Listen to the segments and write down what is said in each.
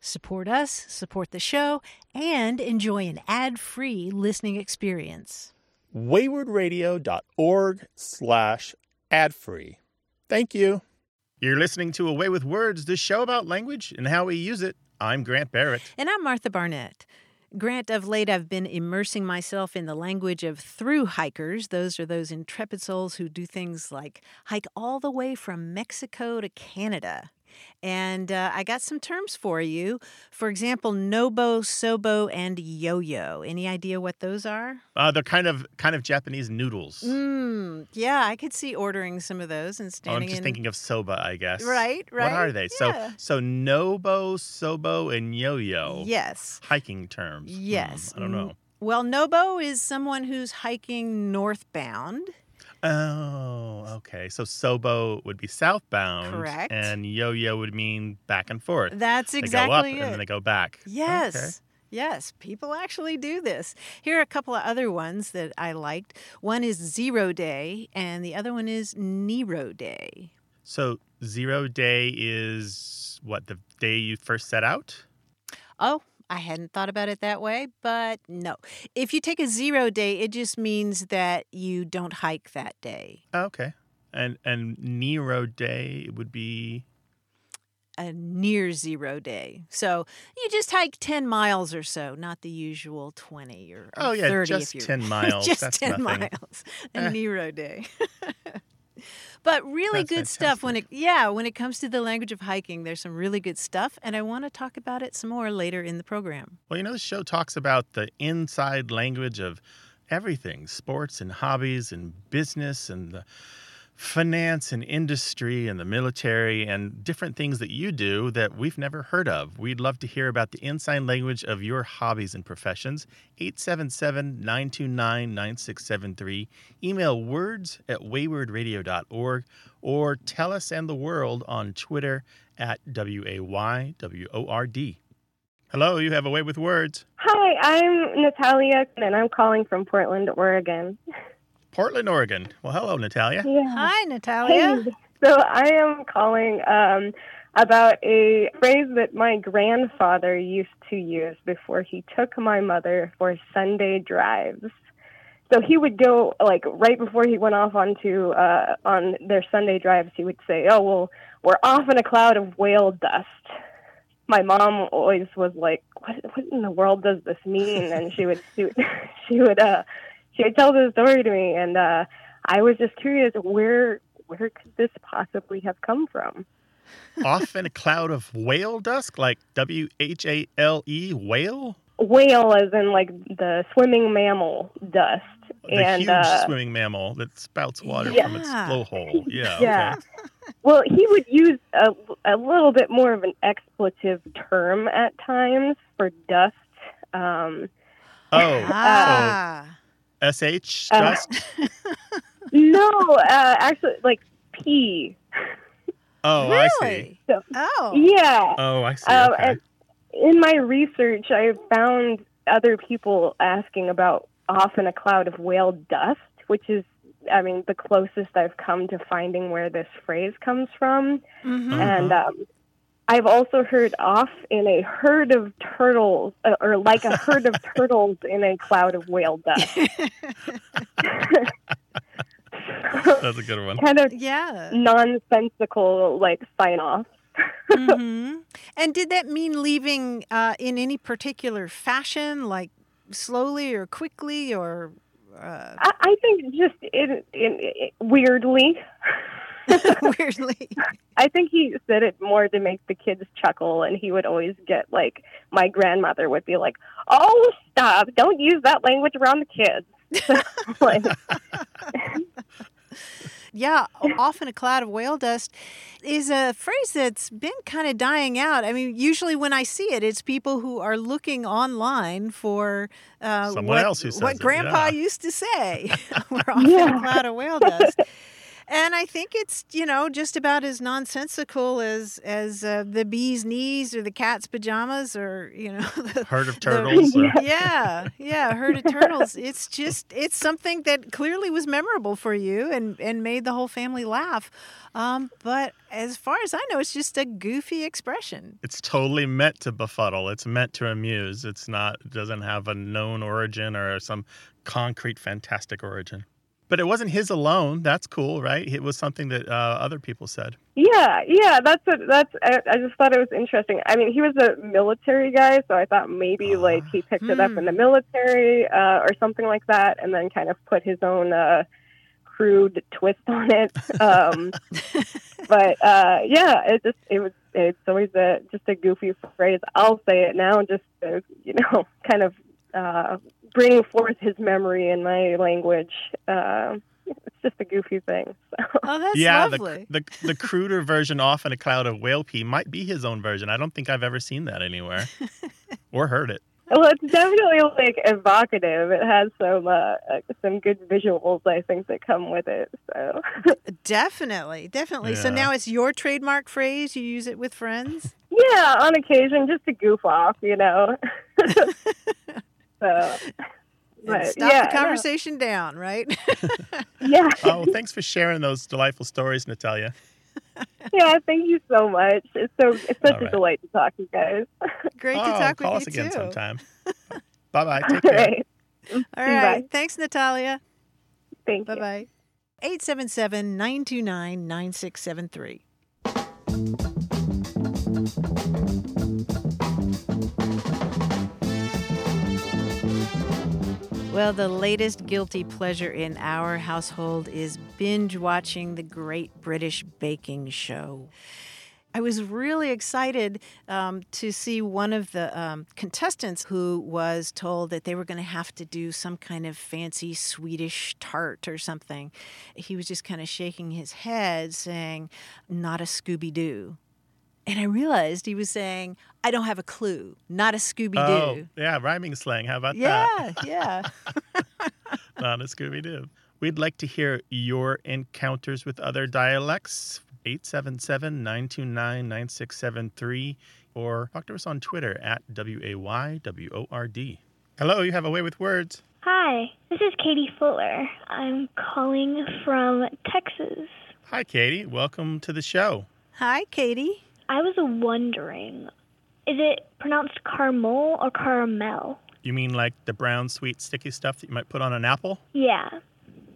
Support us, support the show, and enjoy an ad-free listening experience. waywordradio.org slash ad-free. Thank you. You're listening to A Way with Words, the show about language and how we use it. I'm Grant Barrett. And I'm Martha Barnette. Grant, of late I've been immersing myself in the language of through hikers. Those are those intrepid souls who do things like hike all the way from Mexico to Canada. And uh, I got some terms for you. For example, nobo, sobo, and yo-yo. Any idea what those are? Uh, they're kind of kind of Japanese noodles. Mm, yeah, I could see ordering some of those and standing. Oh, I'm just in. thinking of soba, I guess. Right, right. What are they? Yeah. So so nobo, sobo, and yo-yo. Yes. Hiking terms. Hmm, Yes. I don't know. Mm, Well, Nobo is someone who's hiking northbound. Oh, okay. So sobo would be southbound. Correct. And yo-yo would mean back and forth. That's exactly they go up it. and then they go back. Yes. Okay. Yes, people actually do this. Here are a couple of other ones that I liked. One is Zero Day, and the other one is Nero Day. So zero day is what the day you first set out. Oh, I hadn't thought about it that way, but no. If you take a zero day, it just means that you don't hike that day. Oh, okay. And and Nero day would be A near zero day. So you just hike 10 miles or so, not the usual 20 or, or oh yeah, 30 just if you're ten miles. just That's 10 nothing. miles. A Eh. Nero day. but really That's good stuff when it yeah, when it comes to the language of hiking, there's some really good stuff and I want to talk about it some more later in the program. Well, you know, the show talks about the inside language of everything sports and hobbies and business and the finance and industry and the military and different things that you do that we've never heard of. We'd love to hear about the inside language of your hobbies and professions. 877 929 9673. Email words at waywordradio.org or tell us and the world on Twitter at W A Y W O R D. Hello, you have a way with words. Hi, I'm Natalia, and I'm calling from Portland, Oregon. Portland, Oregon. Well, hello, Natalia. Yeah. Hi Natalia. Hey. So I am calling um, about a phrase that my grandfather used to use before he took my mother for Sunday drives. So he would go like right before he went off onto uh, on their Sunday drives. He would say, "Oh well, we're off in a cloud of whale dust." My mom always was like, "What? What in the world does this mean?" And she would she would she would uh, she would tell the story to me, and uh, I was just curious where where could this possibly have come from? Off in a cloud of whale dust, like W H A L E, whale? Whale, as in like the swimming mammal dust, The and huge uh, swimming mammal that spouts water Yeah. from its blowhole. Yeah. Yeah. Okay. well, he would use a, a little bit more of an expletive term at times for dust. Um, Oh, Ah. S H Uh, no, uh, actually, like pee. Oh, I see. So- Oh. Yeah. Oh, I see. Um, Okay. in my research, I found other people asking about off in a cloud of whale dust, which is, I mean, the closest I've come to finding where this phrase comes from. Mhm. Uh-huh. And um, I've also heard off in a herd of turtles, uh, or like a herd of turtles in a cloud of whale dust. That's a good one. kind of yeah. nonsensical, like sign off. hmm And did that mean leaving uh, in any particular fashion, like slowly or quickly, or Uh, I, I think just in, in, in weirdly. weirdly. I think he said it more to make the kids chuckle, and he would always get like my grandmother would be like, "Oh, stop! Don't use that language around the kids." like, yeah, often a cloud of whale dust is a phrase that's been kind of dying out. I mean, usually when I see it, it's people who are looking online for uh, Someone what, else who says what it, Grandpa yeah. used to say. We're often Yeah. a cloud of whale dust. And I think it's you know just about as nonsensical as as uh, the bee's knees or the cat's pajamas or you know the, Herd of the- turtles. or- yeah, yeah, herd of turtles. It's just it's something that clearly was memorable for you and and made the whole family laugh. Um, but as far as I know, it's just a goofy expression. It's totally meant to befuddle. It's meant to amuse. It's not. It doesn't have a known origin or some concrete, fantastic origin. But it wasn't his alone. That's cool, right? It was something that uh, other people said. yeah, yeah, that's what that's. I, I just thought it was interesting. I mean, he was a military guy, so I thought maybe like he picked it up in the military uh, or something like that, and then kind of put his own uh, crude twist on it. Um, but uh, yeah, it just it was it's always a just a goofy phrase. I'll say it now, just to, you know, kind of uh, bring forth his memory in my language. Uh, it's just a goofy thing. So. Oh, that's yeah, lovely. the, the the cruder version, off in a cloud of whale pee, might be his own version. I don't think I've ever seen that anywhere or heard it. Well, it's definitely like evocative. It has some uh, uh, some good visuals, I think, that come with it. So Definitely, definitely. So now it's your trademark phrase. You use it with friends. yeah, on occasion, just to goof off, you know. so, but, stop yeah, the no. conversation down, right? yeah, Oh, thanks for sharing those delightful stories, Natalia. yeah. Thank you so much. It's so it's such All a delight to talk to you guys. Great oh, to talk call with us you again too. sometime. bye bye. Take All care. right, All right. Bye. Thanks, Natalia. thank Bye you. bye. 877 929 9673. Well, the latest guilty pleasure in our household is binge watching the Great British Baking Show. I was really excited um, to see one of the um, contestants who was told that they were going to have to do some kind of fancy Swedish tart or something. He was just kind of shaking his head, saying, Not a Scooby Doo. And I realized he was saying, I don't have a clue, not a Scooby Doo. Oh, Doo. yeah, rhyming slang. How about that? yeah, yeah. that? Not a Scooby Doo. We'd like to hear your encounters with other dialects. 877 929 9673 or talk to us on Twitter at W A Y W O R D. Hello, you have a way with words. Hi, this is Katie Fuller. I'm calling from Texas. Hi, Katie. Welcome to the show. Hi, Katie. I was wondering, is it pronounced caramel or caramel? You mean like the brown, sweet, sticky stuff that you might put on an apple? Yeah.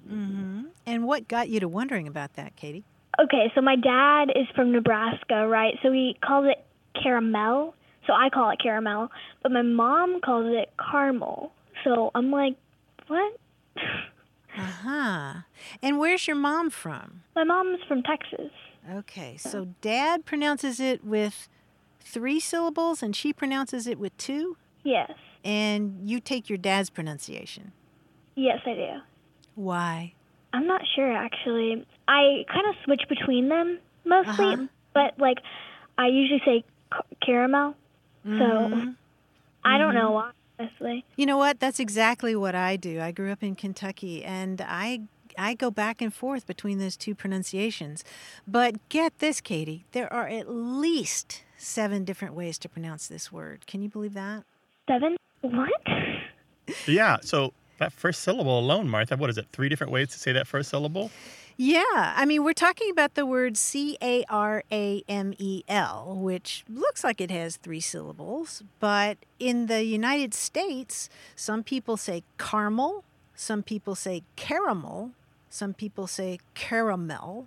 Mm-hmm. And what got you to wondering about that, Katie? Okay, so my dad is from Nebraska, right? So he calls it caramel. So I call it caramel, but my mom calls it caramel. So I'm like, what? Uh huh. And where's your mom from? my mom's from Texas. Okay, so dad pronounces it with three syllables and she pronounces it with two, Yes. and you take your dad's pronunciation. Yes, I do. Why? I'm not sure actually. I kind of switch between them mostly, Uh-huh. but like I usually say ca- caramel. Mhm. I don't know why, honestly. You know what? That's exactly what I do. I grew up in Kentucky and I I go back and forth between those two pronunciations. But get this, Katie, there are at least 7 different ways to pronounce this word. Can you believe that? Seven? What? Yeah, so that first syllable alone, Martha, what is it? Three different ways to say that first syllable? Yeah, I mean, we're talking about the word C A R A M E L, which looks like it has three syllables, but in the United States, some people say caramel, some people say caramel, some people say caramel,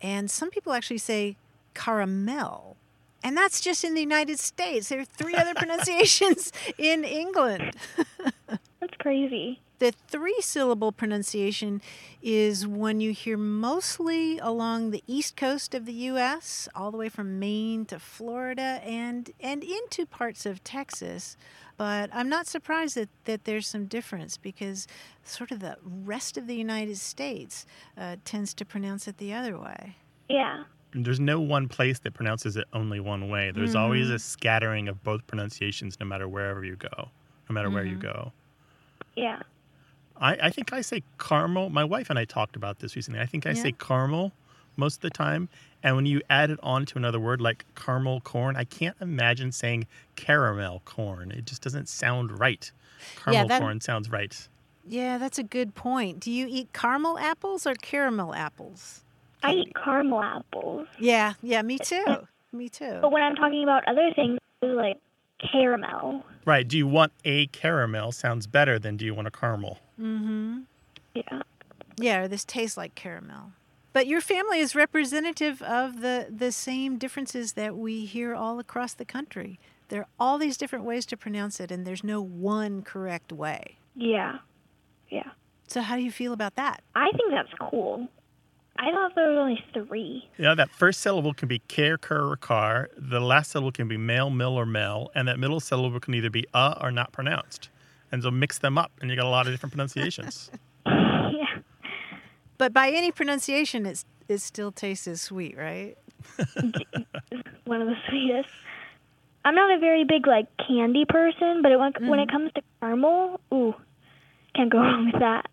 and some people actually say caramel. And that's just in the United States. There are three other pronunciations in England. That's crazy. The three syllable pronunciation is one you hear mostly along the east coast of the U.S., all the way from Maine to Florida and, and into parts of Texas. But I'm not surprised that, that there's some difference because sort of the rest of the United States uh, tends to pronounce it the other way. Yeah. There's no one place that pronounces it only one way. There's always a scattering of both pronunciations no matter wherever you go, no matter where you go. Yeah. I, I think I say caramel. My wife and I talked about this recently. I think I Yeah. say caramel most of the time. And when you add it on to another word like caramel corn, I can't imagine saying caramel corn. It just doesn't sound right. Caramel that- corn sounds right. Yeah, that's a good point. Do you eat caramel apples or caramel apples? I eat caramel apples. Yeah, yeah, me too. Me too. But when I'm talking about other things, like caramel. Right. Do you want a caramel? Sounds better than do you want a caramel? Mm-hmm. Yeah. Yeah, or this tastes like caramel. But your family is representative of the, the same differences that we hear all across the country. There are all these different ways to pronounce it, and there's no one correct way. Yeah. Yeah. So, how do you feel about that? I think that's cool. I thought there was only three. Yeah, that first syllable can be care, cur, or car. The last syllable can be male, mill, or mel. And that middle syllable can either be uh or not pronounced. And so mix them up, and you got a lot of different pronunciations. yeah. But by any pronunciation, it's, it still tastes as sweet, right? One of the sweetest. I'm not a very big like candy person, but it, when, when it comes to caramel, ooh, can't go wrong with that.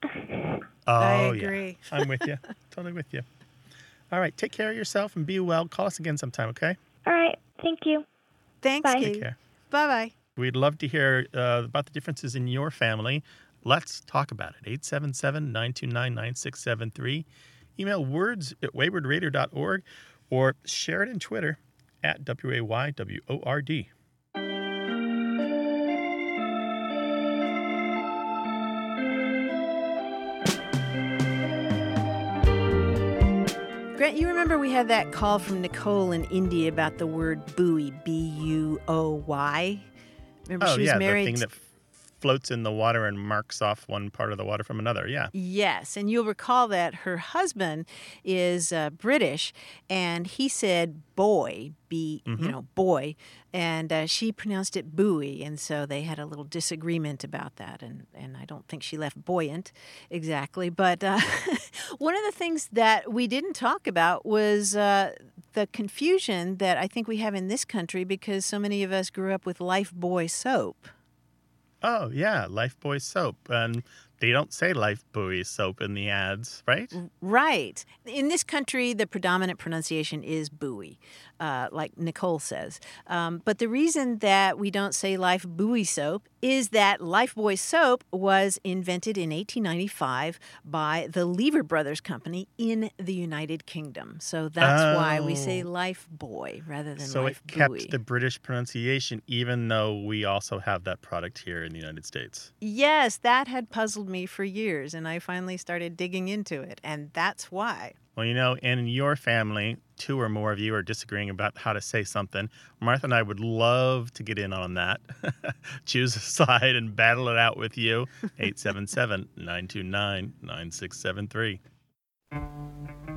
Oh, I yeah. agree. I'm with you. Totally with you. All right. Take care of yourself and be well. Call us again sometime, okay? All right. Thank you. Thanks, Bye. Take care. Bye bye. We'd love to hear uh, about the differences in your family. Let's talk about it. 877 929 9673. Email words at waywordradio.org or share it in Twitter at W-A-Y-W-O-R-D. Grant, you remember we had that call from Nicole in India about the word buoy, B U O Y? Remember Oh, she was yeah, married the thing that floats in the water and marks off one part of the water from another. Yeah. Yes, and you'll recall that her husband is uh, British, and he said boy, be, Mm-hmm. you know boy, and uh, she pronounced it buoy, and so they had a little disagreement about that, and and I don't think she left buoyant exactly, but uh, one of the things that we didn't talk about was. Uh, the confusion that I think we have in this country because so many of us grew up with Lifebuoy soap. Oh, yeah. Lifebuoy soap. And they don't say Lifebuoy soap in the ads, right? Right. In this country, the predominant pronunciation is buoy, uh, like Nicole says. Um, but the reason that we don't say life buoy soap is that Lifebuoy soap was invented in 1895 by the Lever Brothers Company in the United Kingdom. So that's why we say Oh. Lifebuoy rather than Lifebuoy. So Life it kept buoy. the British pronunciation, even though we also have that product here in the United States. Yes, that had puzzled me for years, and I finally started digging into it, and that's why. Well, you know, in your family, two or more of you are disagreeing about how to say something. Martha and I would love to get in on that. Choose a side and battle it out with you. 877 929 9673.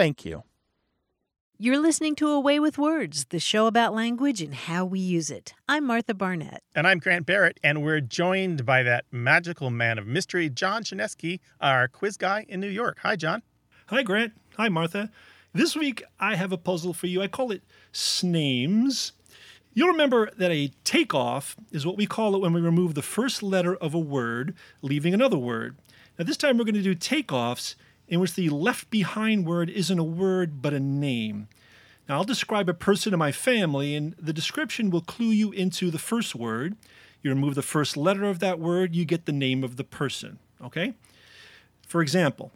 Thank you. You're listening to A Way with Words, the show about language and how we use it. I'm Martha Barnette. And I'm Grant Barrett, and we're joined by that magical man of mystery, John Chaneski, our quiz guy in New York. Hi, John. Hi, Grant. Hi, Martha. This week I have a puzzle for you. I call it Snames. You'll remember that a takeoff is what we call it when we remove the first letter of a word, leaving another word. Now, this time we're going to do takeoffs in which the left behind word isn't a word but a name. Now, I'll describe a person in my family, and the description will clue you into the first word. You remove the first letter of that word, you get the name of the person. Okay? For example,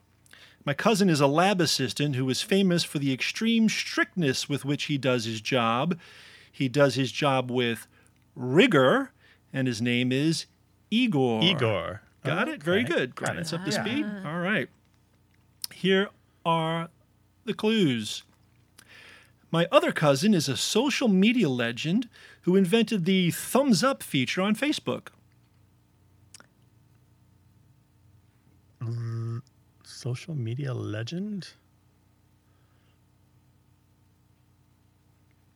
my cousin is a lab assistant who is famous for the extreme strictness with which he does his job. He does his job with rigor, and his name is Igor. Igor. Got it? Very good. Got Grant's it. up to Yeah. speed. All right. Here are the clues. My other cousin is a social media legend who invented the thumbs up feature on Facebook. Social media legend?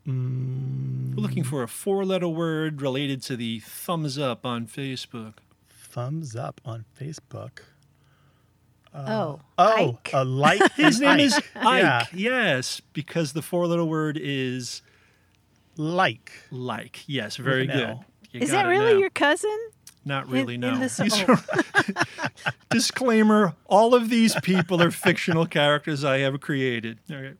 Mm, We're looking for a four letter word related to the thumbs up on Facebook. thumbs up on Facebook. Oh, Oh, Ike. a like. His name is Ike. Yeah. Yes, because the four letter word is like. like. Yes, very good. You Is that really now. your cousin? Not really, in no. this- These oh. Disclaimer all of these people are fictional characters I have created. All right.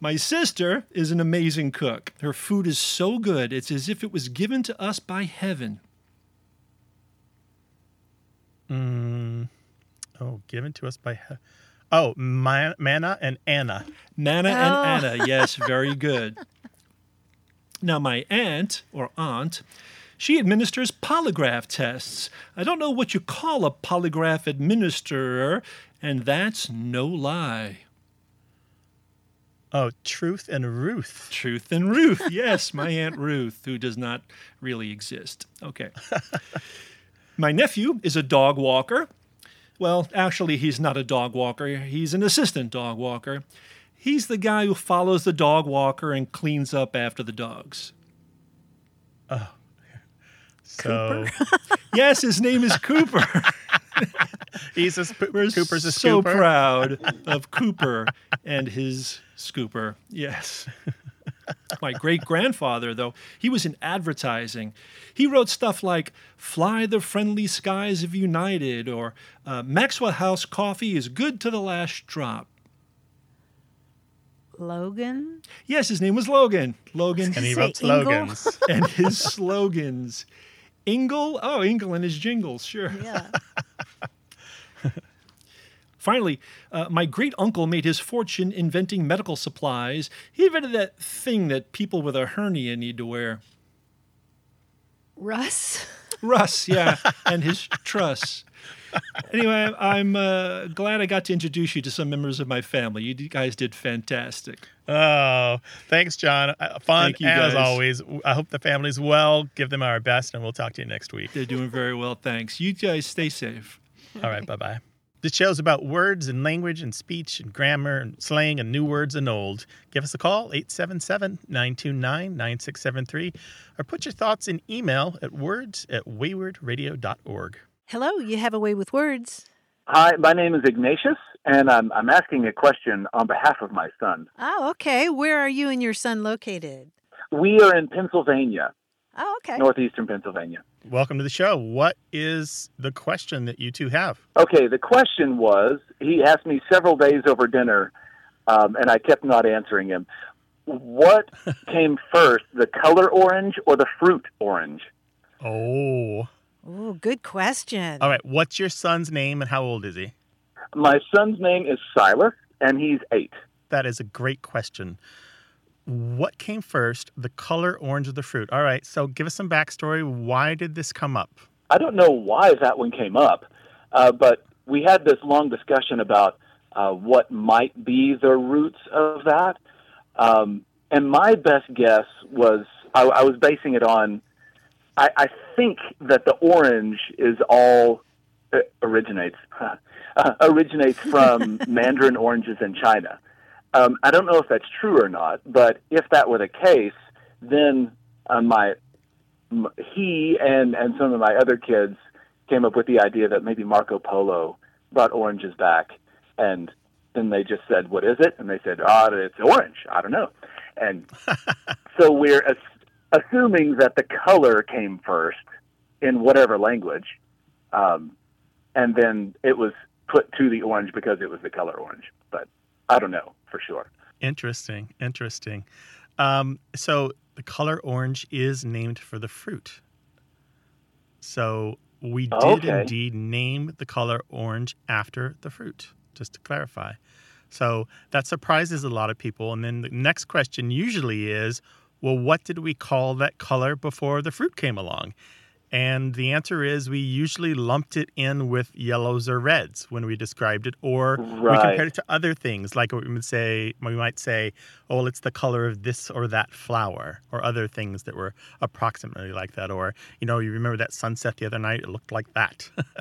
My sister is an amazing cook. Her food is so good, it's as if it was given to us by heaven. Mm, oh, given to us by. he- Oh, Ma- Manna and Anna. Nana Oh. and Anna, yes, very good. Now, my aunt, or aunt, she administers polygraph tests. I don't know what you call a polygraph administrator, and that's no lie. Oh, Truth and Ruth. Truth and Ruth. Yes, my Aunt Ruth, who does not really exist. Okay. my nephew is a dog walker. Well, actually, he's not a dog walker, he's an assistant dog walker. He's the guy who follows the dog walker and cleans up after the dogs. Oh. So Yes, his name is Cooper. he's a sp- We're Cooper's a so scooper. proud of Cooper and his scooper. Yes. My great grandfather, though, he was in advertising. He wrote stuff like Fly the Friendly Skies of United or uh, Maxwell House Coffee is good to the last drop. Logan? Yes, his name was Logan. Logan And he wrote slogans. and his slogans. Ingle? Oh, Ingle and his jingles, sure. Yeah. Finally, uh, my great uncle made his fortune inventing medical supplies. He invented that thing that people with a hernia need to wear. Russ? Russ, yeah, and his truss. Anyway, I'm uh, glad I got to introduce you to some members of my family. You guys did fantastic. Oh, thanks, John. Uh, Fun Thank you, as guys. always. I hope the family's well. Give them our best, and we'll talk to you next week. They're doing very well, thanks. You guys stay safe. All right, bye bye. This show's about words and language and speech and grammar and slang and new words and old. Give us a call, 877 929 9673, or put your thoughts in email at words at waywordradio.org. Hello, you have a way with words. Hi, my name is Ignatius, and I'm, I'm asking a question on behalf of my son. Oh, okay. Where are you and your son located? We are in Pennsylvania, Oh, okay. northeastern Pennsylvania. Welcome to the show. What is the question that you two have? Okay, the question was he asked me several days over dinner, um, and I kept not answering him. What came first, the color orange or the fruit orange? Oh. Oh, good question. All right. What's your son's name and how old is he? My son's name is Silas, and he's eight. That is a great question. What came first, the color orange of the fruit? All right. So give us some backstory. Why did this come up? I don't know why that one came up, uh, but we had this long discussion about uh, what might be the roots of that. Um, and my best guess was I, I was basing it on I, I think that the orange is all uh, originates uh, originates from mandarin oranges in China. Um, I don't know if that's true or not, but if that were the case, then uh, my m- he and and some of my other kids came up with the idea that maybe Marco Polo brought oranges back, and then they just said, "What is it?" And they said, "Ah, oh, it's orange." I don't know, and so we're as- assuming that the color came first in whatever language, um, and then it was put to the orange because it was the color orange. But I don't know for sure. Interesting, interesting. Um, so the color orange is named for the fruit. So we did Okay. indeed name the color orange after the fruit, just to clarify. So that surprises a lot of people. And then the next question usually is, well, what did we call that color before the fruit came along? And the answer is we usually lumped it in with yellows or reds when we described it, or we compared it to other things, like we would say, we might say, oh, it's the color of this or that flower, or other things that were approximately like that. Or, you know, you remember that sunset the other night? It looked like that.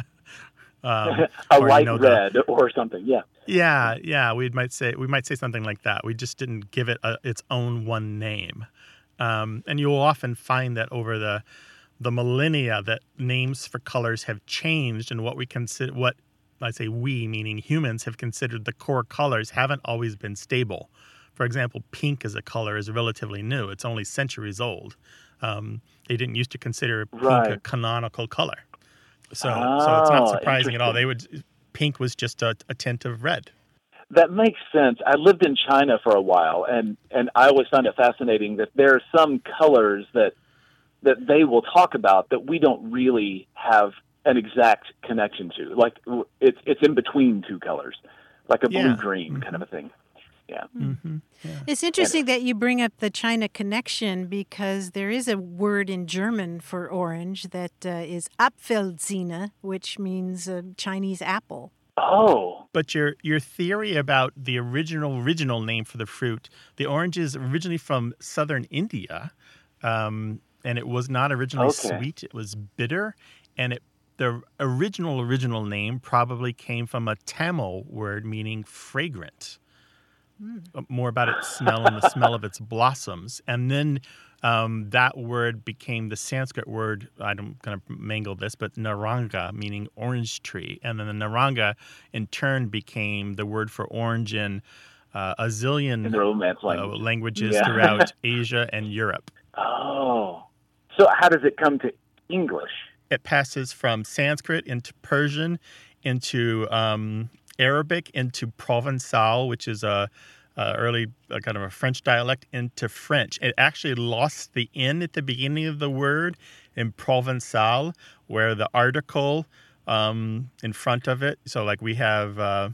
um, a or, you light know, the- red or something. Yeah. yeah, yeah, we might say we might say something like that. We just didn't give it a, its own one name, um, and you'll often find that over the the millennia that names for colors have changed, and what we consider what I say we meaning humans have considered the core colors haven't always been stable. For example, pink as a color is relatively new; it's only centuries old. Um, they didn't used to consider pink a canonical color, so so it's not Oh, surprising at all. They would pink was just a, a tint of red. That makes sense. I lived in China for a while, and and I always find it fascinating that there are some colors that that they will talk about that we don't really have an exact connection to. Like it's it's in between two colors, like a Yeah. blue green kind of a thing. Yeah. Mm-hmm. It's interesting that you bring up the China connection because there is a word in German for orange that uh, is Apfelsine, which means uh, Chinese apple. Oh, But your your theory about the original original name for the fruit, the orange is originally from southern India, um, and it was not originally Okay. sweet. It was bitter, and it the original original name probably came from a Tamil word meaning fragrant. Uh, More about its smell and the smell of its blossoms, and then um, that word became the Sanskrit word. I'm going to mangle this, but naranga, meaning orange tree, and then the naranga, in turn, became the word for orange in uh, a zillion in the uh, languages Yeah. throughout Asia and Europe. Oh, so how does it come to English? It passes from Sanskrit into Persian, into um, Arabic, into Provençal, which is a, a early a kind of a French dialect, into French. It actually lost the n at the beginning of the word in Provençal, where the article um, in front of it. So, like we have, uh,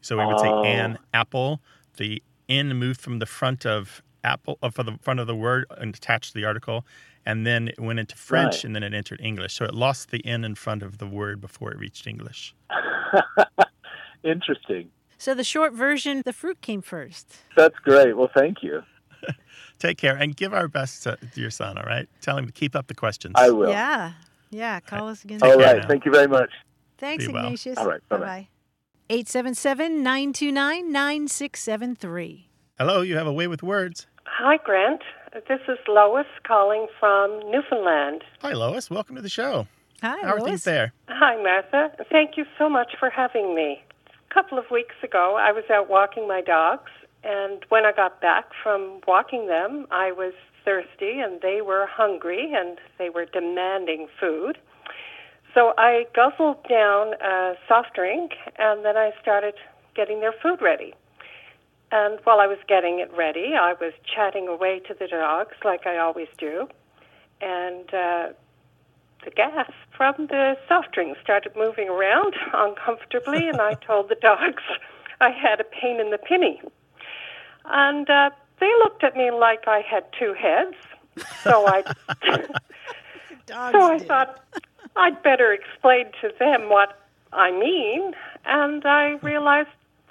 so we would say Oh. an apple. The n moved from the front of apple, uh, for the front of the word, and attached to the article, and then it went into French, Right. and then it entered English. So it lost the n in front of the word before it reached English. Interesting. So the short version, the fruit came first. That's great. Well, thank you. Take care and give our best to, to your son. All right, tell him to keep up the questions. I will. Yeah. Yeah. Call us again. All right. now. Thank you very much. Thanks, Be well. Ignatius. All right, bye-bye. bye. 877 929 9673. Hello, you have a way with words. Hi, Grant. This is Lois calling from Newfoundland. Hi, Lois. Welcome to the show. Hi, How are Lois. things there? Hi, Martha. Thank you so much for having me. A couple of weeks ago, I was out walking my dogs, and when I got back from walking them, I was thirsty and they were hungry and they were demanding food. So I guzzled down a soft drink and then I started getting their food ready. And while I was getting it ready, I was chatting away to the dogs like I always do. And uh, the gas from the soft drink started moving around uncomfortably, and I told the dogs I had a pain in the pinny. And uh, they looked at me like I had two heads. So I, so I did. thought I'd better explain to them what I mean. And I realized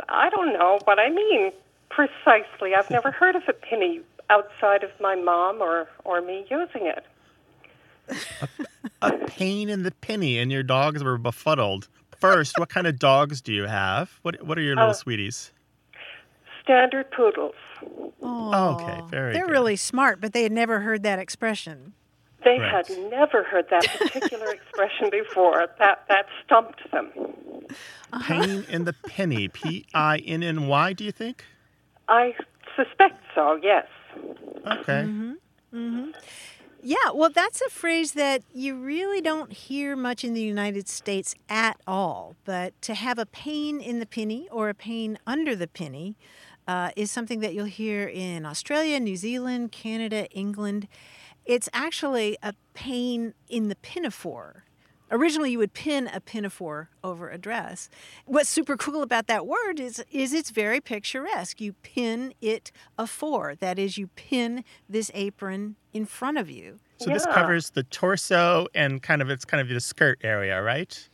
I don't know what I mean precisely. I've never heard of a pinny outside of my mom or, or me using it. a pain in the pinny, and your dogs were befuddled. First, what kind of dogs do you have? What What are your little Oh. sweeties? Standard poodles. Oh, Okay, very They're good. really smart, but they had never heard that expression. They Right. had never heard that particular expression before. That that stumped them. Pain in the pinny. P I N N Y. Do you think? I suspect so. Yes. Okay. Yeah, well, that's a phrase that you really don't hear much in the United States at all. But to have a pain in the pinny or a pain under the pinny uh, is something that you'll hear in Australia, New Zealand, Canada, England. It's actually a pain in the pinafore. Originally, you would pin a pinafore over a dress. What's super cool about that word is, is it's very picturesque. You pin it afore. That is, you pin this apron in front of you. So this covers the torso and kind of it's kind of the skirt area, right?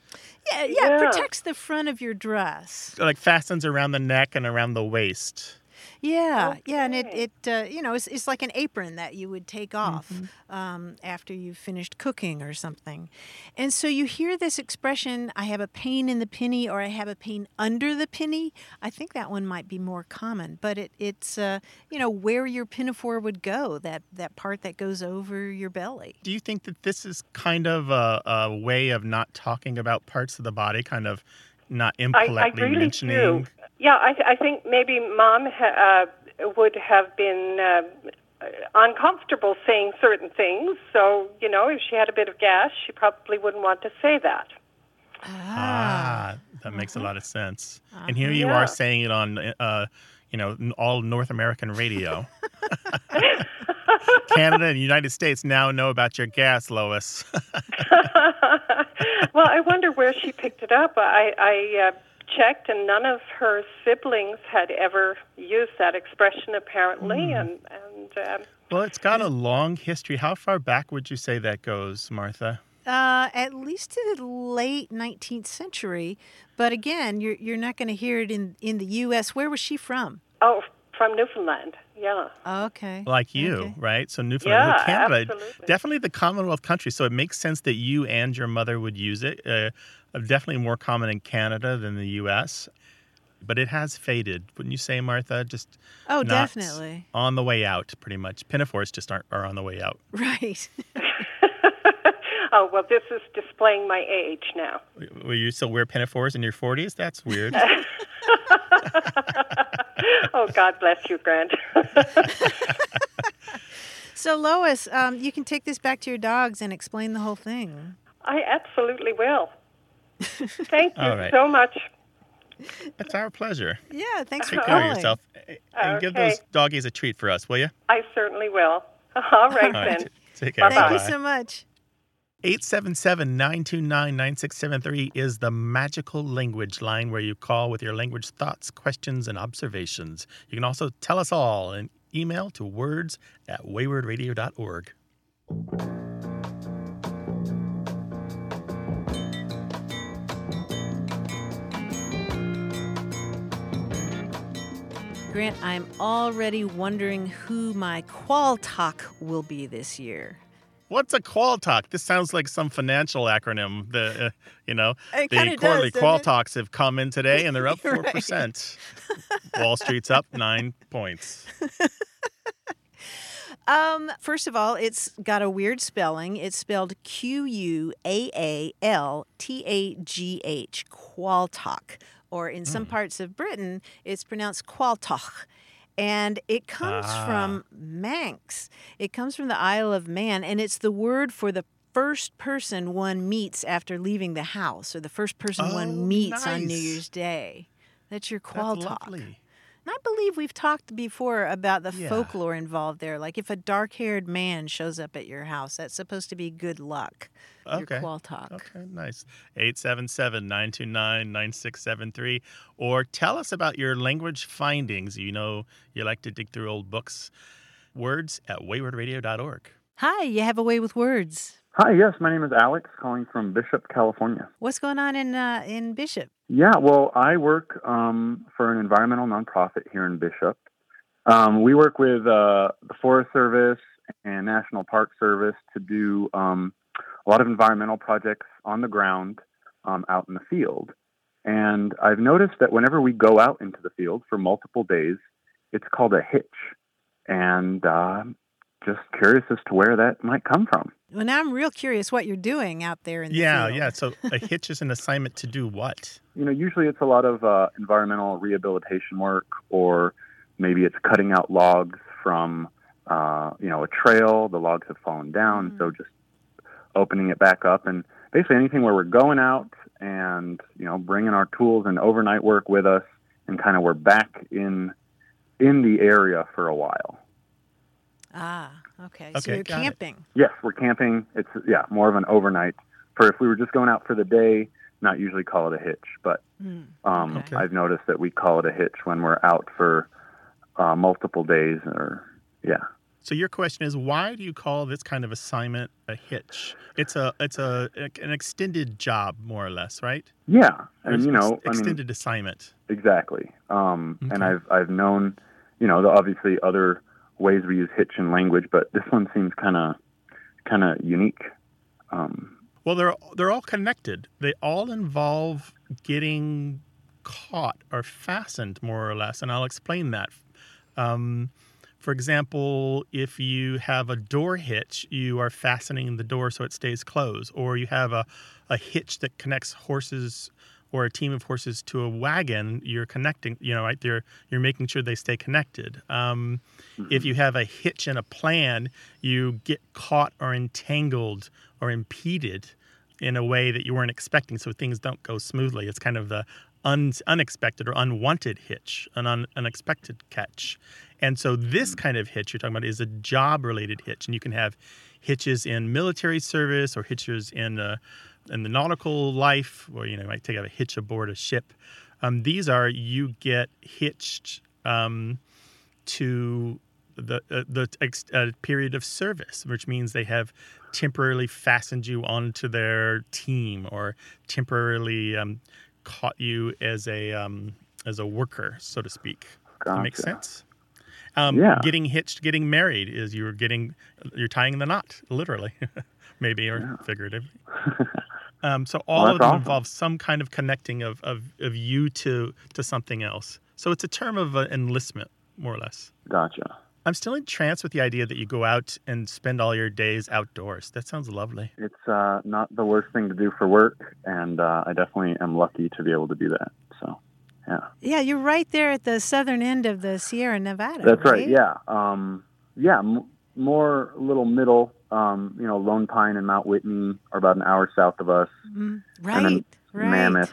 Yeah, yeah, it Yeah. protects the front of your dress. Like fastens around the neck and around the waist. Yeah, yeah, and it, it uh, you know, it's, it's like an apron that you would take off Mm-hmm. um, after you've finished cooking or something. And so you hear this expression, I have a pain in the pinny or I have a pain under the pinny. I think that one might be more common, but it, it's, uh, you know, where your pinafore would go, that, that part that goes over your belly. Do you think that this is kind of a, a way of not talking about parts of the body, kind of not I, I impolitely really mentioning? do. Yeah, I, I think maybe mom ha- uh, would have been uh, uncomfortable saying certain things. So, you know, if she had a bit of gas, she probably wouldn't want to say that. Ah, that makes a lot of sense. And here Uh-huh. you Yeah. are saying it on, uh, you know, all North American radio. Canada and United States now know about your gas, Lois. well, I wonder where she picked it up. I, I uh, checked, and none of her siblings had ever used that expression, apparently. And and um, well, it's got a long history. How far back would you say that goes, Martha? Uh, at least to the late 19th century. But again, you're, you're not going to hear it in, in the U.S. Where was she from? oh, from Newfoundland. Yeah. Okay. Like you, Okay. right? So Newfoundland, Yeah, Canada, absolutely. definitely the Commonwealth country. So it makes sense that you and your mother would use it. Uh, definitely more common in Canada than the U.S. But it has faded, wouldn't you say, Martha? Just Oh, not definitely. on the way out, pretty much. Pinafores just aren't are on the way out. Right. oh well, this is displaying my age now. Will you still wear pinafores in your 40s? That's weird. oh, God bless you, Grant. So, Lois, um, you can take this back to your dogs and explain the whole thing. I absolutely will. Thank you All right. so much. it's our pleasure. Yeah, thanks for Take care of calling. yourself and give those doggies a treat for us, will you? I certainly will. All right, All right. then. t- Take care. Thank you so much. 877-929-9673 is the magical language line where you call with your language thoughts, questions, and observations. You can also tell us all in email to words at waywordradio.org. Grant, I'm already wondering who my qualtagh will be this year. What's a qualtagh? This sounds like some financial acronym. The uh, you know It the quarterly does, doesn't qualtaghs have come in today, and they're up four percent. Wall Street's up nine points. Um, first of all, it's got a weird spelling. It's spelled Q U A A L T A G H, Qualtagh. Or in some parts of Britain, it's pronounced Qualtach. And it comes Ah. from Manx. It comes from the Isle of Man, and it's the word for the first person one meets after leaving the house, or the first person Oh, one meets on New. Year's Day. That's your That's Qualtagh. lovely. And I believe we've talked before about the Yeah. folklore involved there. Like if a dark haired man shows up at your house, that's supposed to be good luck. Okay. Your qualtagh. Okay, nice. 877-929-9673 or tell us about your language findings. You know, you like to dig through old books. Words at waywordradio.org. Hi, you have a way with words. Hi, yes, my name is Alex, calling from Bishop, California. What's going on in uh, in Bishop? Yeah, well, I work um, for an environmental nonprofit here in Bishop. Um, we work with uh, the Forest Service and National Park Service to do um, a lot of environmental projects on the ground, um, out in the field. And I've noticed that whenever we go out into the field for multiple days, it's called a hitch. And uh, just curious as to where that might come from. Well, now I'm real curious what you're doing out there in the Yeah, field. yeah. So a hitch is an assignment to do what? You know, usually it's a lot of uh, environmental rehabilitation work, or maybe it's cutting out logs from, uh, you know, a trail. The logs have fallen down, so just opening it back up, and basically anything where we're going out and you know bringing our tools and overnight work with us, and kind of we're back in in the area for a while. Ah, okay. so you're got it. camping. Yes, we're camping. It's yeah, more of an overnight. For if we were just going out for the day, not usually call it a hitch, but Hmm. um, Okay. I've noticed that we call it a hitch when we're out for uh, multiple days or yeah. So your question is, why do you call this kind of assignment a hitch? It's a it's a an extended job, more or less, right? Yeah, and you ex- know, I mean, extended assignment. exactly. Um, And I've I've known, you know, the obviously other ways we use hitch in language, but this one seems kind of kind of unique. Um, Well, they're they're all connected. They all involve getting caught or fastened, more or less, and I'll explain that. Um, for example, if you have a door hitch, you are fastening the door so it stays closed, or you have a, a hitch that connects horses or a team of horses to a wagon. You're connecting, you know, right there. You're making sure they stay connected. Um, If you have a hitch in a plan, you get caught or entangled or impeded in a way that you weren't expecting, so things don't go smoothly. It's kind of the un- unexpected or unwanted hitch, an un- unexpected catch. And so this kind of hitch you're talking about is a job-related hitch, and you can have hitches in military service or hitches in uh, in the nautical life, or you know, you might take out a hitch aboard a ship. Um, these are you get hitched um, to the uh, the ex- uh, period of service, which means they have temporarily fastened you onto their team or temporarily um, caught you as a um, as a worker, so to speak. Does that make Gotcha. sense? Um, Yeah. Getting hitched, getting married is you're getting you're tying the knot, literally, maybe or figuratively. Um, so all Well, of that's them awesome. involve some kind of connecting of, of, of you to to something else. So it's a term of uh, enlistment, more or less. gotcha. I'm still entranced with the idea that you go out and spend all your days outdoors. That sounds lovely. It's uh, not the worst thing to do for work, and uh, I definitely am lucky to be able to do that. So, yeah, Yeah, you're right there at the southern end of the Sierra Nevada. that's right. Yeah, um, yeah, m- more little middle. Um, you know, Lone Pine and Mount Whitney are about an hour south of us. Mm, And right. then right. Mammoth,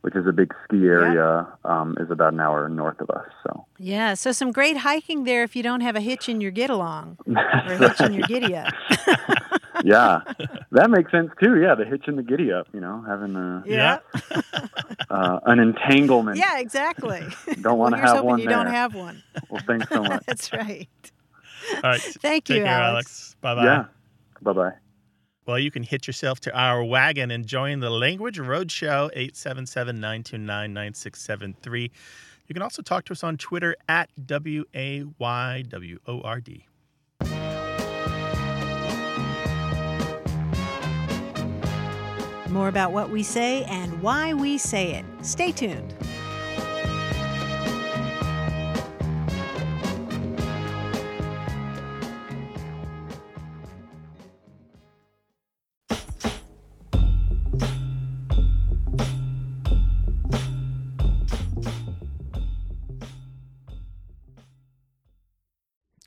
which is a big ski area, um, is about an hour north of us. So, Yeah, so some great hiking there if you don't have a hitch in your get along or a hitch in your giddy up. yeah, that makes sense too. Yeah, the hitch and the giddy up. You know, having a, Yeah. uh, an entanglement. Yeah, exactly. Don't want to here's have hoping one you there. don't have one. well, thanks so much. That's right. All right. Thank Take you, care, Alex. Alex. Bye bye. Yeah. Bye bye. Well, you can hitch yourself to our wagon and join the Language Roadshow, 877 929 9673. You can also talk to us on Twitter at W A Y W O R D. More about what we say and why we say it. Stay tuned.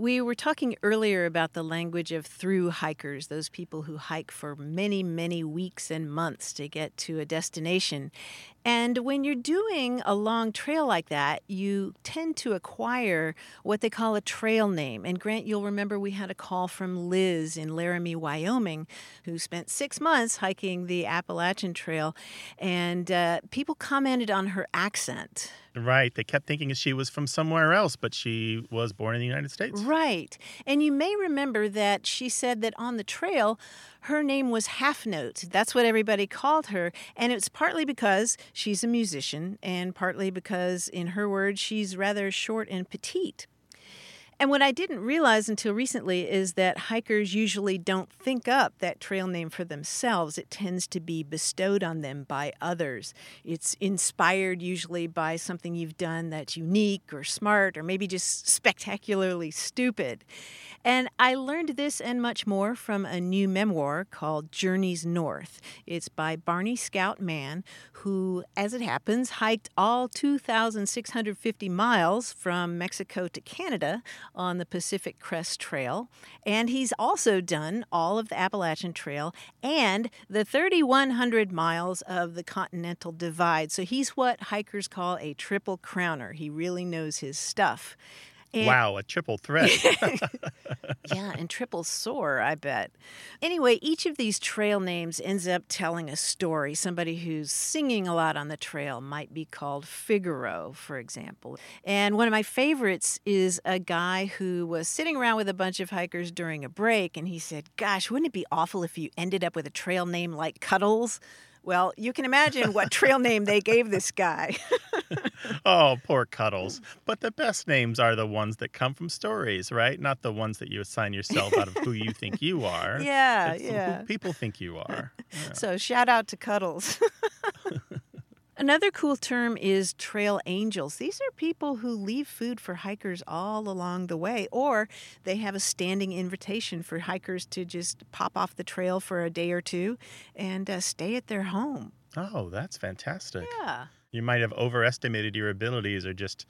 We were talking earlier about the language of through hikers, those people who hike for many, many weeks and months to get to a destination. And when you're doing a long trail like that, you tend to acquire what they call a trail name. And Grant, you'll remember we had a call from Liz in Laramie, Wyoming, who spent six months hiking the Appalachian Trail. And uh, people commented on her accent. Right. They kept thinking she was from somewhere else, but she was born in the United States. Right. And you may remember that she said that on the trail, her name was Half Note. That's what everybody called her. And it's partly because she's a musician, and partly because, in her words, she's rather short and petite. And what I didn't realize until recently is that hikers usually don't think up that trail name for themselves. It tends to be bestowed on them by others. It's inspired usually by something you've done that's unique or smart or maybe just spectacularly stupid. And I learned this and much more from a new memoir called Journeys North. It's by Barney Scout Mann, who, as it happens, hiked all 2,650 miles from Mexico to Canada on the Pacific Crest Trail. And he's also done all of the Appalachian Trail and the 3,100 miles of the Continental Divide. So he's what hikers call a triple crowner. He really knows his stuff. And, wow, a triple threat. yeah, and triple sore, I bet. Anyway, each of these trail names ends up telling a story. Somebody who's singing a lot on the trail might be called Figaro, for example. And one of my favorites is a guy who was sitting around with a bunch of hikers during a break, and he said, Gosh, wouldn't it be awful if you ended up with a trail name like Cuddles? Well, you can imagine what trail name they gave this guy. oh, poor Cuddles. But the best names are the ones that come from stories, right? Not the ones that you assign yourself out of who you think you are. Yeah, it's yeah. Who people think you are. Yeah. So shout out to Cuddles. Another cool term is trail angels. These are people who leave food for hikers all along the way, or they have a standing invitation for hikers to just pop off the trail for a day or two and uh, stay at their home. Oh, that's fantastic. Yeah. You might have overestimated your abilities or just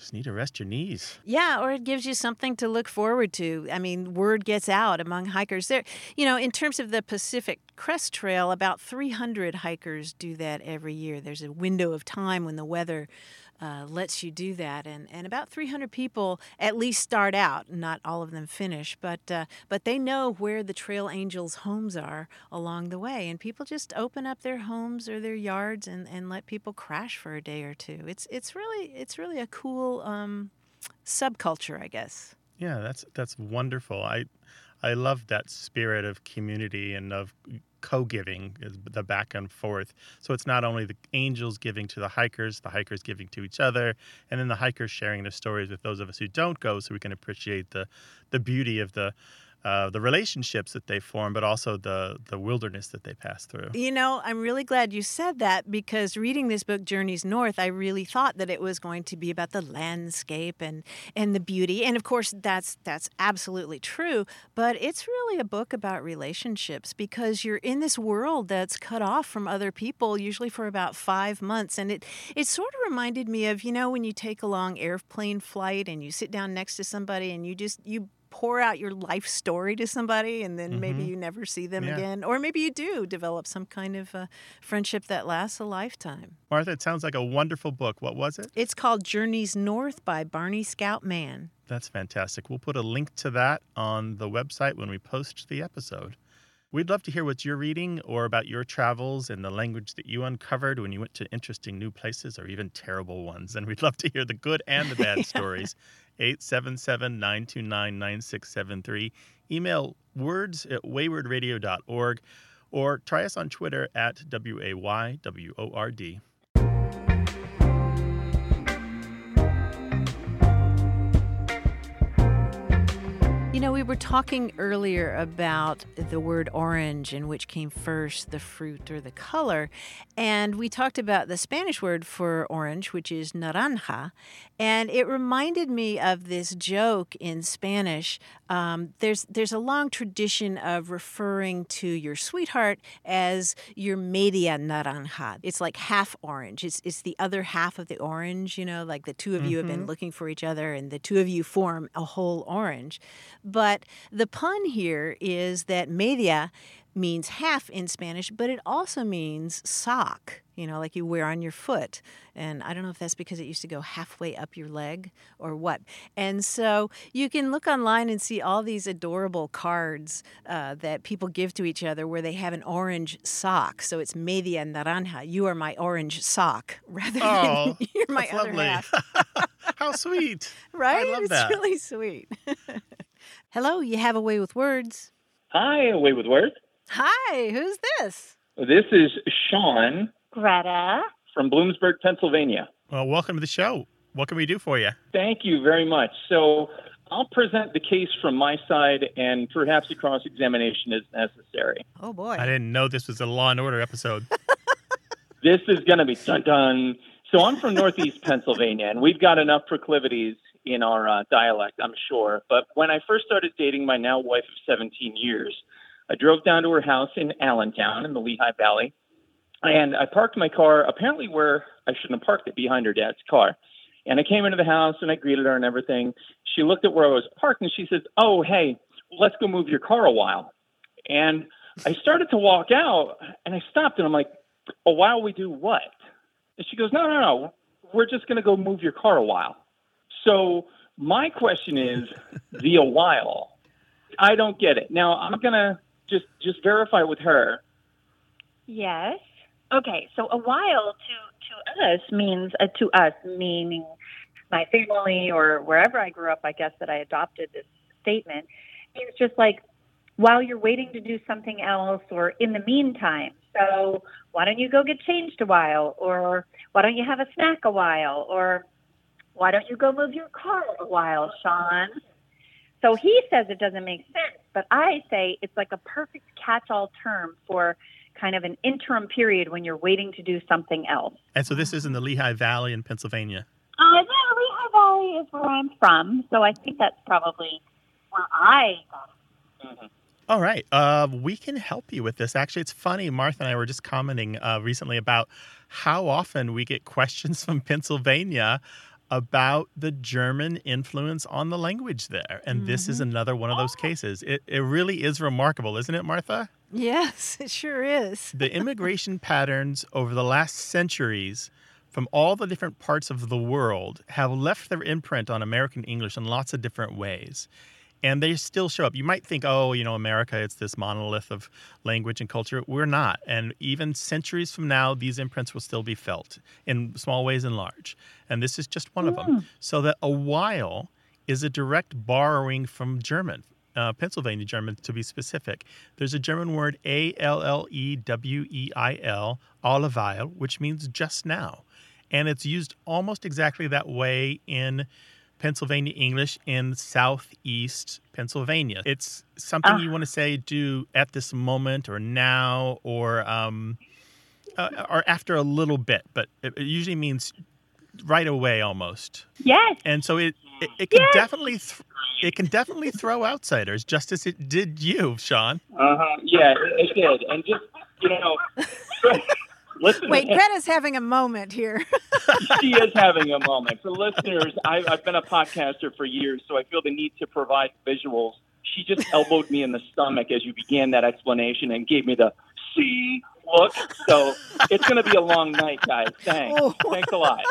just need to rest your knees. Yeah, or it gives you something to look forward to. I mean, word gets out among hikers. There, you know, in terms of the Pacific Crest Trail, about 300 hikers do that every year. There's a window of time when the weather uh, lets you do that, and, and about 300 people at least start out. Not all of them finish, but uh, but they know where the Trail Angels' homes are along the way, and people just open up their homes or their yards and, and let people crash for a day or two. It's it's really it's really a cool um, subculture, I guess. Yeah, that's that's wonderful. I I love that spirit of community and of co-giving is the back and forth. So it's not only the angels giving to the hikers the hikers giving to each other and then the hikers sharing their stories with those of us who don't go so we can appreciate the the beauty of the uh, the relationships that they form, but also the the wilderness that they pass through. You know, I'm really glad you said that because reading this book, Journeys North, I really thought that it was going to be about the landscape and and the beauty, and of course that's that's absolutely true. But it's really a book about relationships because you're in this world that's cut off from other people, usually for about five months, and it it sort of reminded me of you know when you take a long airplane flight and you sit down next to somebody and you just you pour out your life story to somebody and then mm-hmm. maybe you never see them yeah. again or maybe you do develop some kind of uh, friendship that lasts a lifetime martha it sounds like a wonderful book what was it it's called journeys north by barney scout mann that's fantastic we'll put a link to that on the website when we post the episode We'd love to hear what you're reading or about your travels and the language that you uncovered when you went to interesting new places or even terrible ones. And we'd love to hear the good and the bad stories. 877 929 9673. Email words at waywordradio.org or try us on Twitter at W A Y W O R D. we were talking earlier about the word orange and which came first, the fruit or the color. And we talked about the Spanish word for orange, which is naranja. And it reminded me of this joke in Spanish. Um, there's, there's a long tradition of referring to your sweetheart as your media naranja. It's like half orange, it's, it's the other half of the orange, you know, like the two of you mm-hmm. have been mm-hmm. looking for each other and the two of you form a whole orange. But the pun here is that media means half in Spanish, but it also means sock. You know, like you wear on your foot. And I don't know if that's because it used to go halfway up your leg or what. And so you can look online and see all these adorable cards uh, that people give to each other where they have an orange sock. So it's media naranja. You are my orange sock rather Oh, than you're my other lovely. half. How sweet. Right? love it's that. really sweet. Hello, you have a way with words. Hi, a way with Words. Hi, who's this? This is Sean Greta. from Bloomsburg, Pennsylvania. Well, welcome to the show. What can we do for you? Thank you very much. So I'll present the case from my side, and perhaps a cross examination is necessary. Oh boy. I didn't know this was a Law and Order episode. This is going to be dun dun. So I'm from Northeast Pennsylvania, and we've got enough proclivities in our uh, dialect, I'm sure. But when I first started dating my now wife of 17 years, I drove down to her house in Allentown in the Lehigh Valley, and I parked my car apparently where I shouldn't have parked it behind her dad's car. And I came into the house and I greeted her and everything. She looked at where I was parked and she says, "Oh, hey, let's go move your car a while." And I started to walk out and I stopped and I'm like, "A while we do what?" And she goes, "No, no, no. We're just going to go move your car a while." So my question is, the a while. I don't get it. Now I'm gonna just just verify with her. Yes. Okay, so a while to to us means uh, to us meaning my family or wherever I grew up. I guess that I adopted this statement means just like while you're waiting to do something else or in the meantime. So why don't you go get changed a while, or why don't you have a snack a while, or why don't you go move your car a while, Sean? So he says it doesn't make sense, but I say it's like a perfect catch-all term for kind of an interim period when you're waiting to do something else. And so this is in the Lehigh Valley in Pennsylvania. Uh, yeah, Lehigh Valley is where I'm from, so I think that's probably where I got it. All right. Uh, we can help you with this. Actually, it's funny. Martha and I were just commenting uh, recently about how often we get questions from Pennsylvania about the German influence on the language there. And this is mm-hmm. another one of those oh. cases. It, it really is remarkable, isn't it, Martha? Yes, it sure is. the immigration patterns over the last centuries from all the different parts of the world have left their imprint on American English in lots of different ways. And they still show up. You might think, oh, you know, America, it's this monolith of language and culture. We're not. And even centuries from now, these imprints will still be felt in small ways and large. And this is just one of them. So that a while is a direct borrowing from German, uh, Pennsylvania German to be specific. There's a German word A L L E W E I L, alleweil, which means just now. And it's used almost exactly that way in Pennsylvania English in southeast Pennsylvania. It's something you want to say do at this moment or now or um, uh, or after a little bit, but it, it usually means right away almost. Yes. And so it it, it can definitely th- it can definitely throw outsiders, just as it did you, Sean. Uh huh. Yeah, it, it did. And just you know, listen. Wait, Greta's having a moment here. she is having a moment. For listeners, I, I've been a podcaster for years, so I feel the need to provide visuals. She just elbowed me in the stomach as you began that explanation and gave me the see look. So it's going to be a long night, guys. Thanks. Oh. Thanks a lot.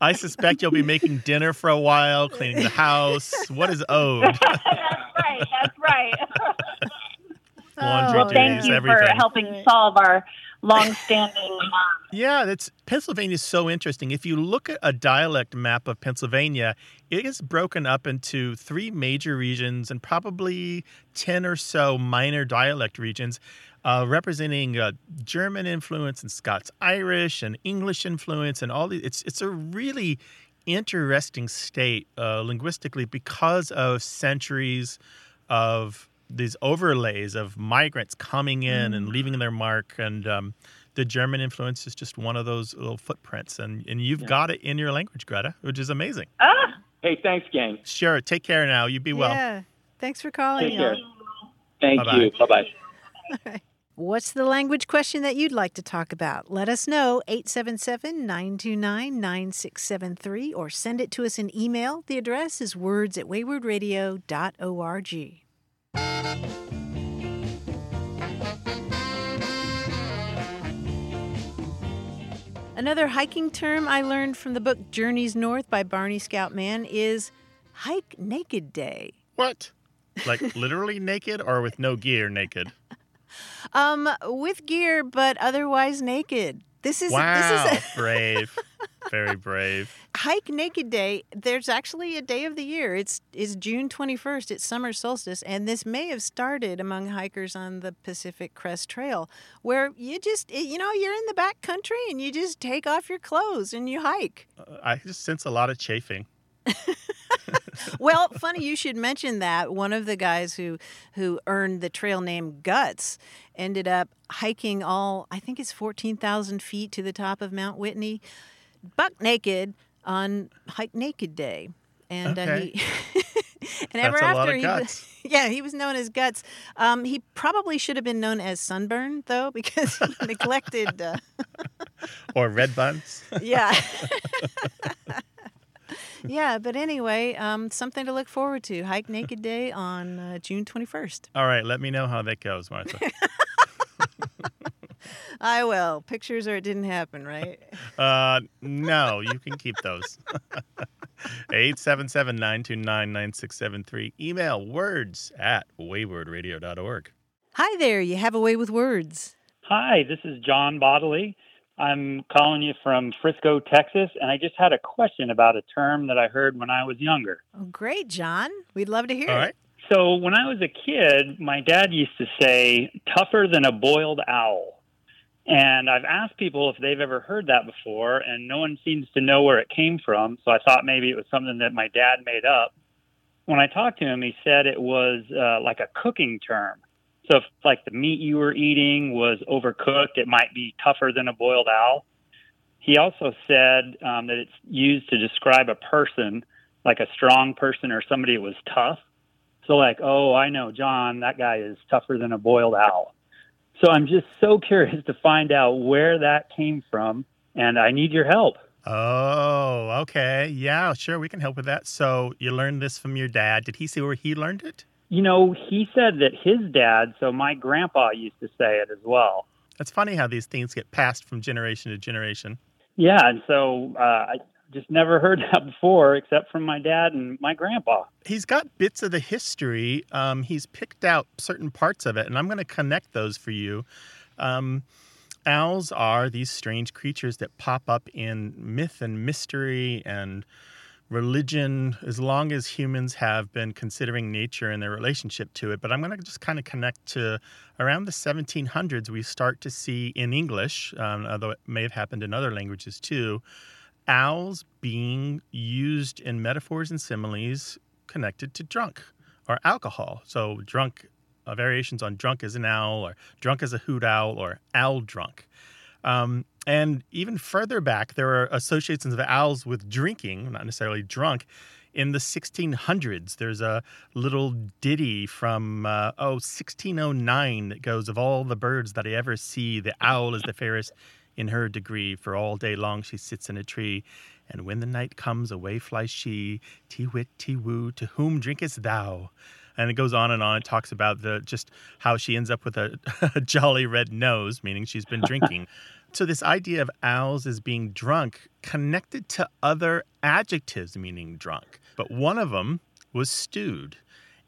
I suspect you'll be making dinner for a while, cleaning the house. What is owed? that's right. That's right. Laundry Oh, duties, Thank you everything. for helping solve our long-standing. Um, Yeah, that's Pennsylvania is so interesting. If you look at a dialect map of Pennsylvania, it is broken up into three major regions and probably 10 or so minor dialect regions uh, representing uh, German influence and Scots Irish and English influence and all these. It's, it's a really interesting state uh, linguistically because of centuries of these overlays of migrants coming in and leaving their mark and um, the german influence is just one of those little footprints and, and you've got it in your language greta which is amazing ah, Hey, thanks, gang. sure take care now you be well Yeah. Thanks for calling. Take care. Thank Bye-bye. you. Bye bye. What's the language question that you'd like to talk about? Let us know 877 929 9673 or send it to us in email. The address is words at waywordradio.org. Another hiking term I learned from the book Journeys North by Barney Scout Mann is hike naked day. What? Like literally naked or with no gear naked? Um, with gear, but otherwise naked. This is wow, this is brave, very brave. Hike Naked Day. There's actually a day of the year. It's is June 21st. It's summer solstice, and this may have started among hikers on the Pacific Crest Trail, where you just you know you're in the back country and you just take off your clothes and you hike. Uh, I just sense a lot of chafing. well, funny you should mention that. One of the guys who who earned the trail name Guts ended up hiking all I think it's fourteen thousand feet to the top of Mount Whitney, buck naked on Hike Naked Day, and okay. uh, he. and ever That's a after he was, yeah, he was known as Guts. Um, he probably should have been known as Sunburn though, because he neglected. Uh, Or red buns. yeah. Yeah, but anyway, um, something to look forward to. Hike Naked Day on uh, June 21st. All right, let me know how that goes, Martha. I will. Pictures or it didn't happen, right? Uh, no, you can keep those. 877-929-9673. Email words at waywordradio.org. Hi there. You have a way with words. Hi, this is John Bodley. I'm calling you from Frisco, Texas, and I just had a question about a term that I heard when I was younger. Oh, great, John. We'd love to hear All it. right. So, when I was a kid, my dad used to say, tougher than a boiled owl. And I've asked people if they've ever heard that before, and no one seems to know where it came from. So I thought maybe it was something that my dad made up. When I talked to him, he said it was uh, like a cooking term. So if like the meat you were eating was overcooked, it might be tougher than a boiled owl. He also said um, that it's used to describe a person, like a strong person or somebody that was tough. So like, oh, I know John, that guy is tougher than a boiled owl. So I'm just so curious to find out where that came from, and I need your help. Oh, okay. Yeah, sure. We can help with that. So you learned this from your dad. Did he say where he learned it? You know, he said that his dad, so my grandpa used to say it as well. That's funny how these things get passed from generation to generation. Yeah, and so uh, I just never heard that before, except from my dad and my grandpa. He's got bits of the history. Um, he's picked out certain parts of it, and I'm going to connect those for you. Um, owls are these strange creatures that pop up in myth and mystery and religion as long as humans have been considering nature and their relationship to it. But I'm going to just kind of connect to around the 1700s, we start to see in English, um, although it may have happened in other languages too, owls being used in metaphors and similes connected to drunk or alcohol. So, drunk, uh, variations on drunk as an owl, or drunk as a hoot owl, or owl drunk. Um, and even further back, there are associations of owls with drinking, not necessarily drunk. In the 1600s, there's a little ditty from, uh, oh, 1609 that goes, Of all the birds that I ever see, the owl is the fairest in her degree, for all day long she sits in a tree. And when the night comes, away flies she, tee wit, tee woo, to whom drinkest thou? And it goes on and on. It talks about the just how she ends up with a, a jolly red nose, meaning she's been drinking. so this idea of owls as being drunk connected to other adjectives meaning drunk. But one of them was stewed.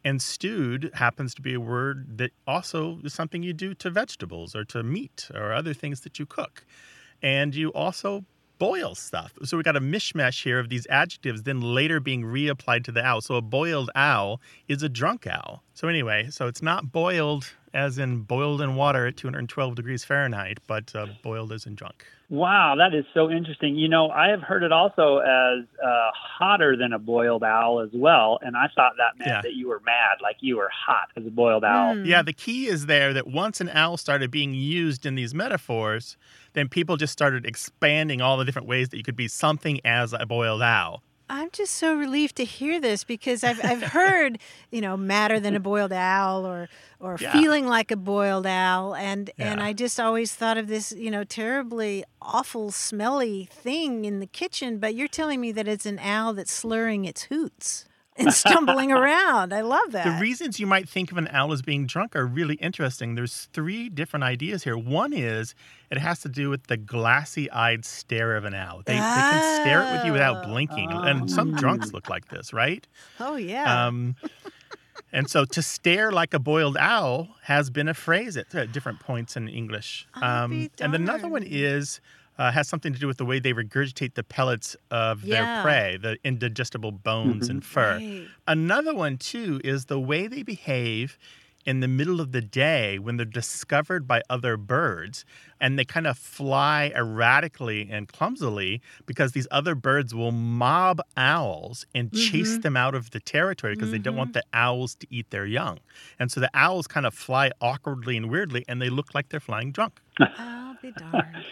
And stewed happens to be a word that also is something you do to vegetables or to meat or other things that you cook. And you also boil stuff. So we got a mishmash here of these adjectives then later being reapplied to the owl. So a boiled owl is a drunk owl. So anyway, so it's not boiled as in boiled in water at 212 degrees Fahrenheit, but uh, boiled as in drunk. Wow, that is so interesting. You know, I have heard it also as uh, hotter than a boiled owl as well, and I thought that meant Yeah. that you were mad, like you were hot as a boiled owl. Yeah, the key is there that once an owl started being used in these metaphors, then people just started expanding all the different ways that you could be something as a boiled owl. I'm just so relieved to hear this because I've I've heard you know madder than a boiled owl or or Yeah. feeling like a boiled owl and and I just always thought of this you know terribly awful smelly thing in the kitchen but you're telling me that it's an owl that's slurring its hoots. And stumbling around. I love that. The reasons you might think of an owl as being drunk are really interesting. There's three different ideas here. One is it has to do with the glassy eyed stare of an owl. They, they can stare at with you without blinking. And some drunks look like this, right? oh, yeah. Um, and so to stare like a boiled owl has been a phrase at, different points in English. I'll and another one is uh, has something to do with the way they regurgitate the pellets of Yeah. their prey, the indigestible bones and fur. Right. Another one too is the way they behave in the middle of the day when they're discovered by other birds and they kind of fly erratically and clumsily because these other birds will mob owls and chase Mhm. them out of the territory because they don't want the owls to eat their young. And so the owls kind of fly awkwardly and weirdly and they look like they're flying drunk. I'll be darned.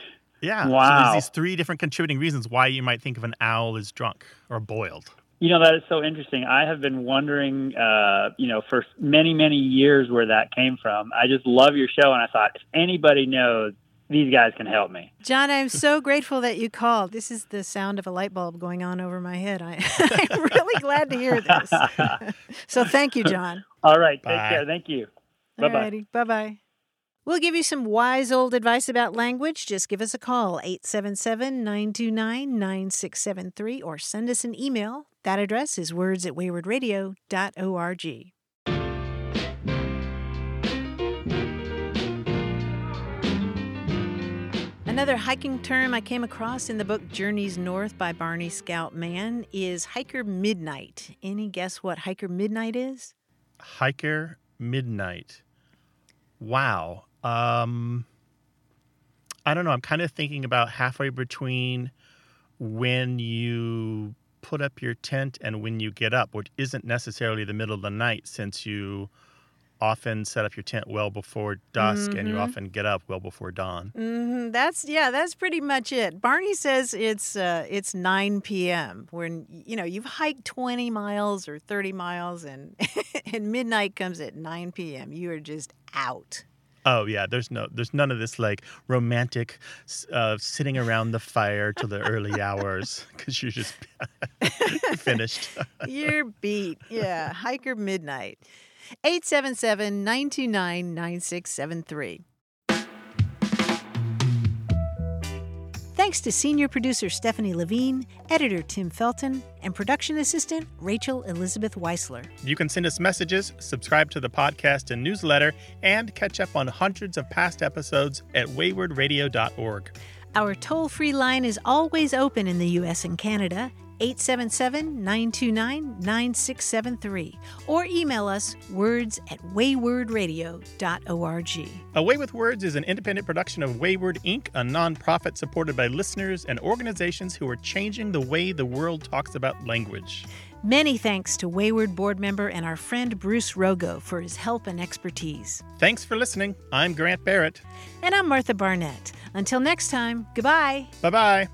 Yeah. Wow. So there's these three different contributing reasons why you might think of an owl as drunk or boiled. You know, that is so interesting. I have been wondering, uh, you know, for many, many years where that came from. I just love your show, and I thought if anybody knows, these guys can help me. John, I'm so grateful that you called. This is the sound of a light bulb going on over my head. I, I'm really glad to hear this. so thank you, John. All right, take Bye. care. Thank you. Bye bye. Bye bye. We'll give you some wise old advice about language. Just give us a call, 877 929 9673, or send us an email. That address is words at waywordradio.org. Another hiking term I came across in the book Journeys North by Barney Scout Mann is hiker midnight. Any guess what hiker midnight is? Hiker Midnight. Wow. Um I don't know. I'm kind of thinking about halfway between when you put up your tent and when you get up, which isn't necessarily the middle of the night since you often set up your tent well before dusk and you Mhm. often get up well before dawn. hmm That's yeah, that's pretty much it. Barney says it's uh, it's 9 p.m. when you know you've hiked 20 miles or 30 miles, and and midnight comes at 9 p.m. You are just out. Oh yeah, there's no, there's none of this like romantic uh, sitting around the fire till the early hours because you're just finished. You're beat. Yeah, hiker midnight. 877 929 9673. Thanks to senior producer Stephanie Levine, editor Tim Felton, and production assistant Rachel Elizabeth Weisler. You can send us messages, subscribe to the podcast and newsletter, and catch up on hundreds of past episodes at waywordradio.org. Our toll free line is always open in the U.S. and Canada, 877 929 9673, or email us words at waywordradio.org. Away with Words is an independent production of Wayword Inc., a nonprofit supported by listeners and organizations who are changing the way the world talks about language. Many thanks to Wayword board member and our friend Bruce Rogo for his help and expertise. Thanks for listening. I'm Grant Barrett. And I'm Martha Barnette. Until next time, goodbye. Bye bye.